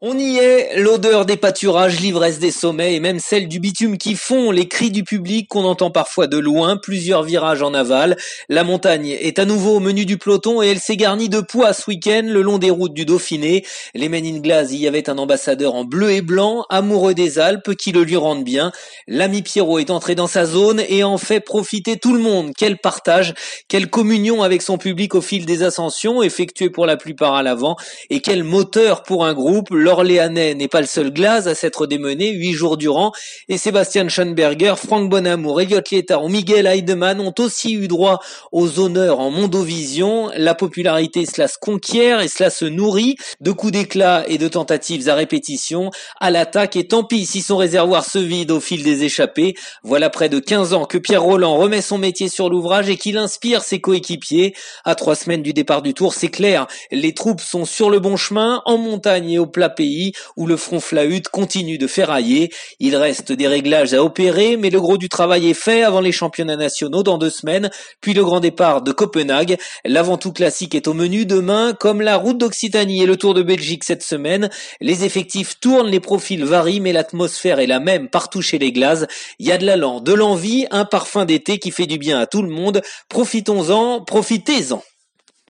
On y est, l'odeur des pâturages, l'ivresse des sommets et même celle du bitume qui fond, les cris du public qu'on entend parfois de loin, plusieurs virages en aval. La montagne est à nouveau au menu du peloton et elle s'est garnie de poids ce week-end le long des routes du Dauphiné. Les Men in Glace y avait un ambassadeur en bleu et blanc, amoureux des Alpes, qui le lui rendent bien. L'ami Pierrot est entré dans sa zone et en fait profiter tout le monde. Quel partage, quelle communion avec son public au fil des ascensions, effectuées pour la plupart à l'avant, et quel moteur pour un groupe l'Orléanais n'est pas le seul glace à s'être démené huit jours durant et Sébastien Schoenberger, Franck Bonamour, Elliot Lietard ou Miguel Heidemann ont aussi eu droit aux honneurs en Mondovision. La popularité, cela se conquiert et cela se nourrit de coups d'éclat et de tentatives à répétition à l'attaque et tant pis si son réservoir se vide au fil des échappées. Voilà près de 15 ans que Pierre Roland remet son métier sur l'ouvrage et qu'il inspire ses coéquipiers. À trois semaines du départ du tour, c'est clair, les troupes sont sur le bon chemin, en montagne et au plat pays où le front flahute continue de ferrailler. Il reste des réglages à opérer, mais le gros du travail est fait avant les championnats nationaux dans deux semaines, puis le grand départ de Copenhague. L'avant-tout classique est au menu demain, comme la route d'Occitanie et le Tour de Belgique cette semaine. Les effectifs tournent, les profils varient, mais l'atmosphère est la même partout chez les glaces. Il y a de l'allant, de l'envie, un parfum d'été qui fait du bien à tout le monde. Profitons-en, profitez-en.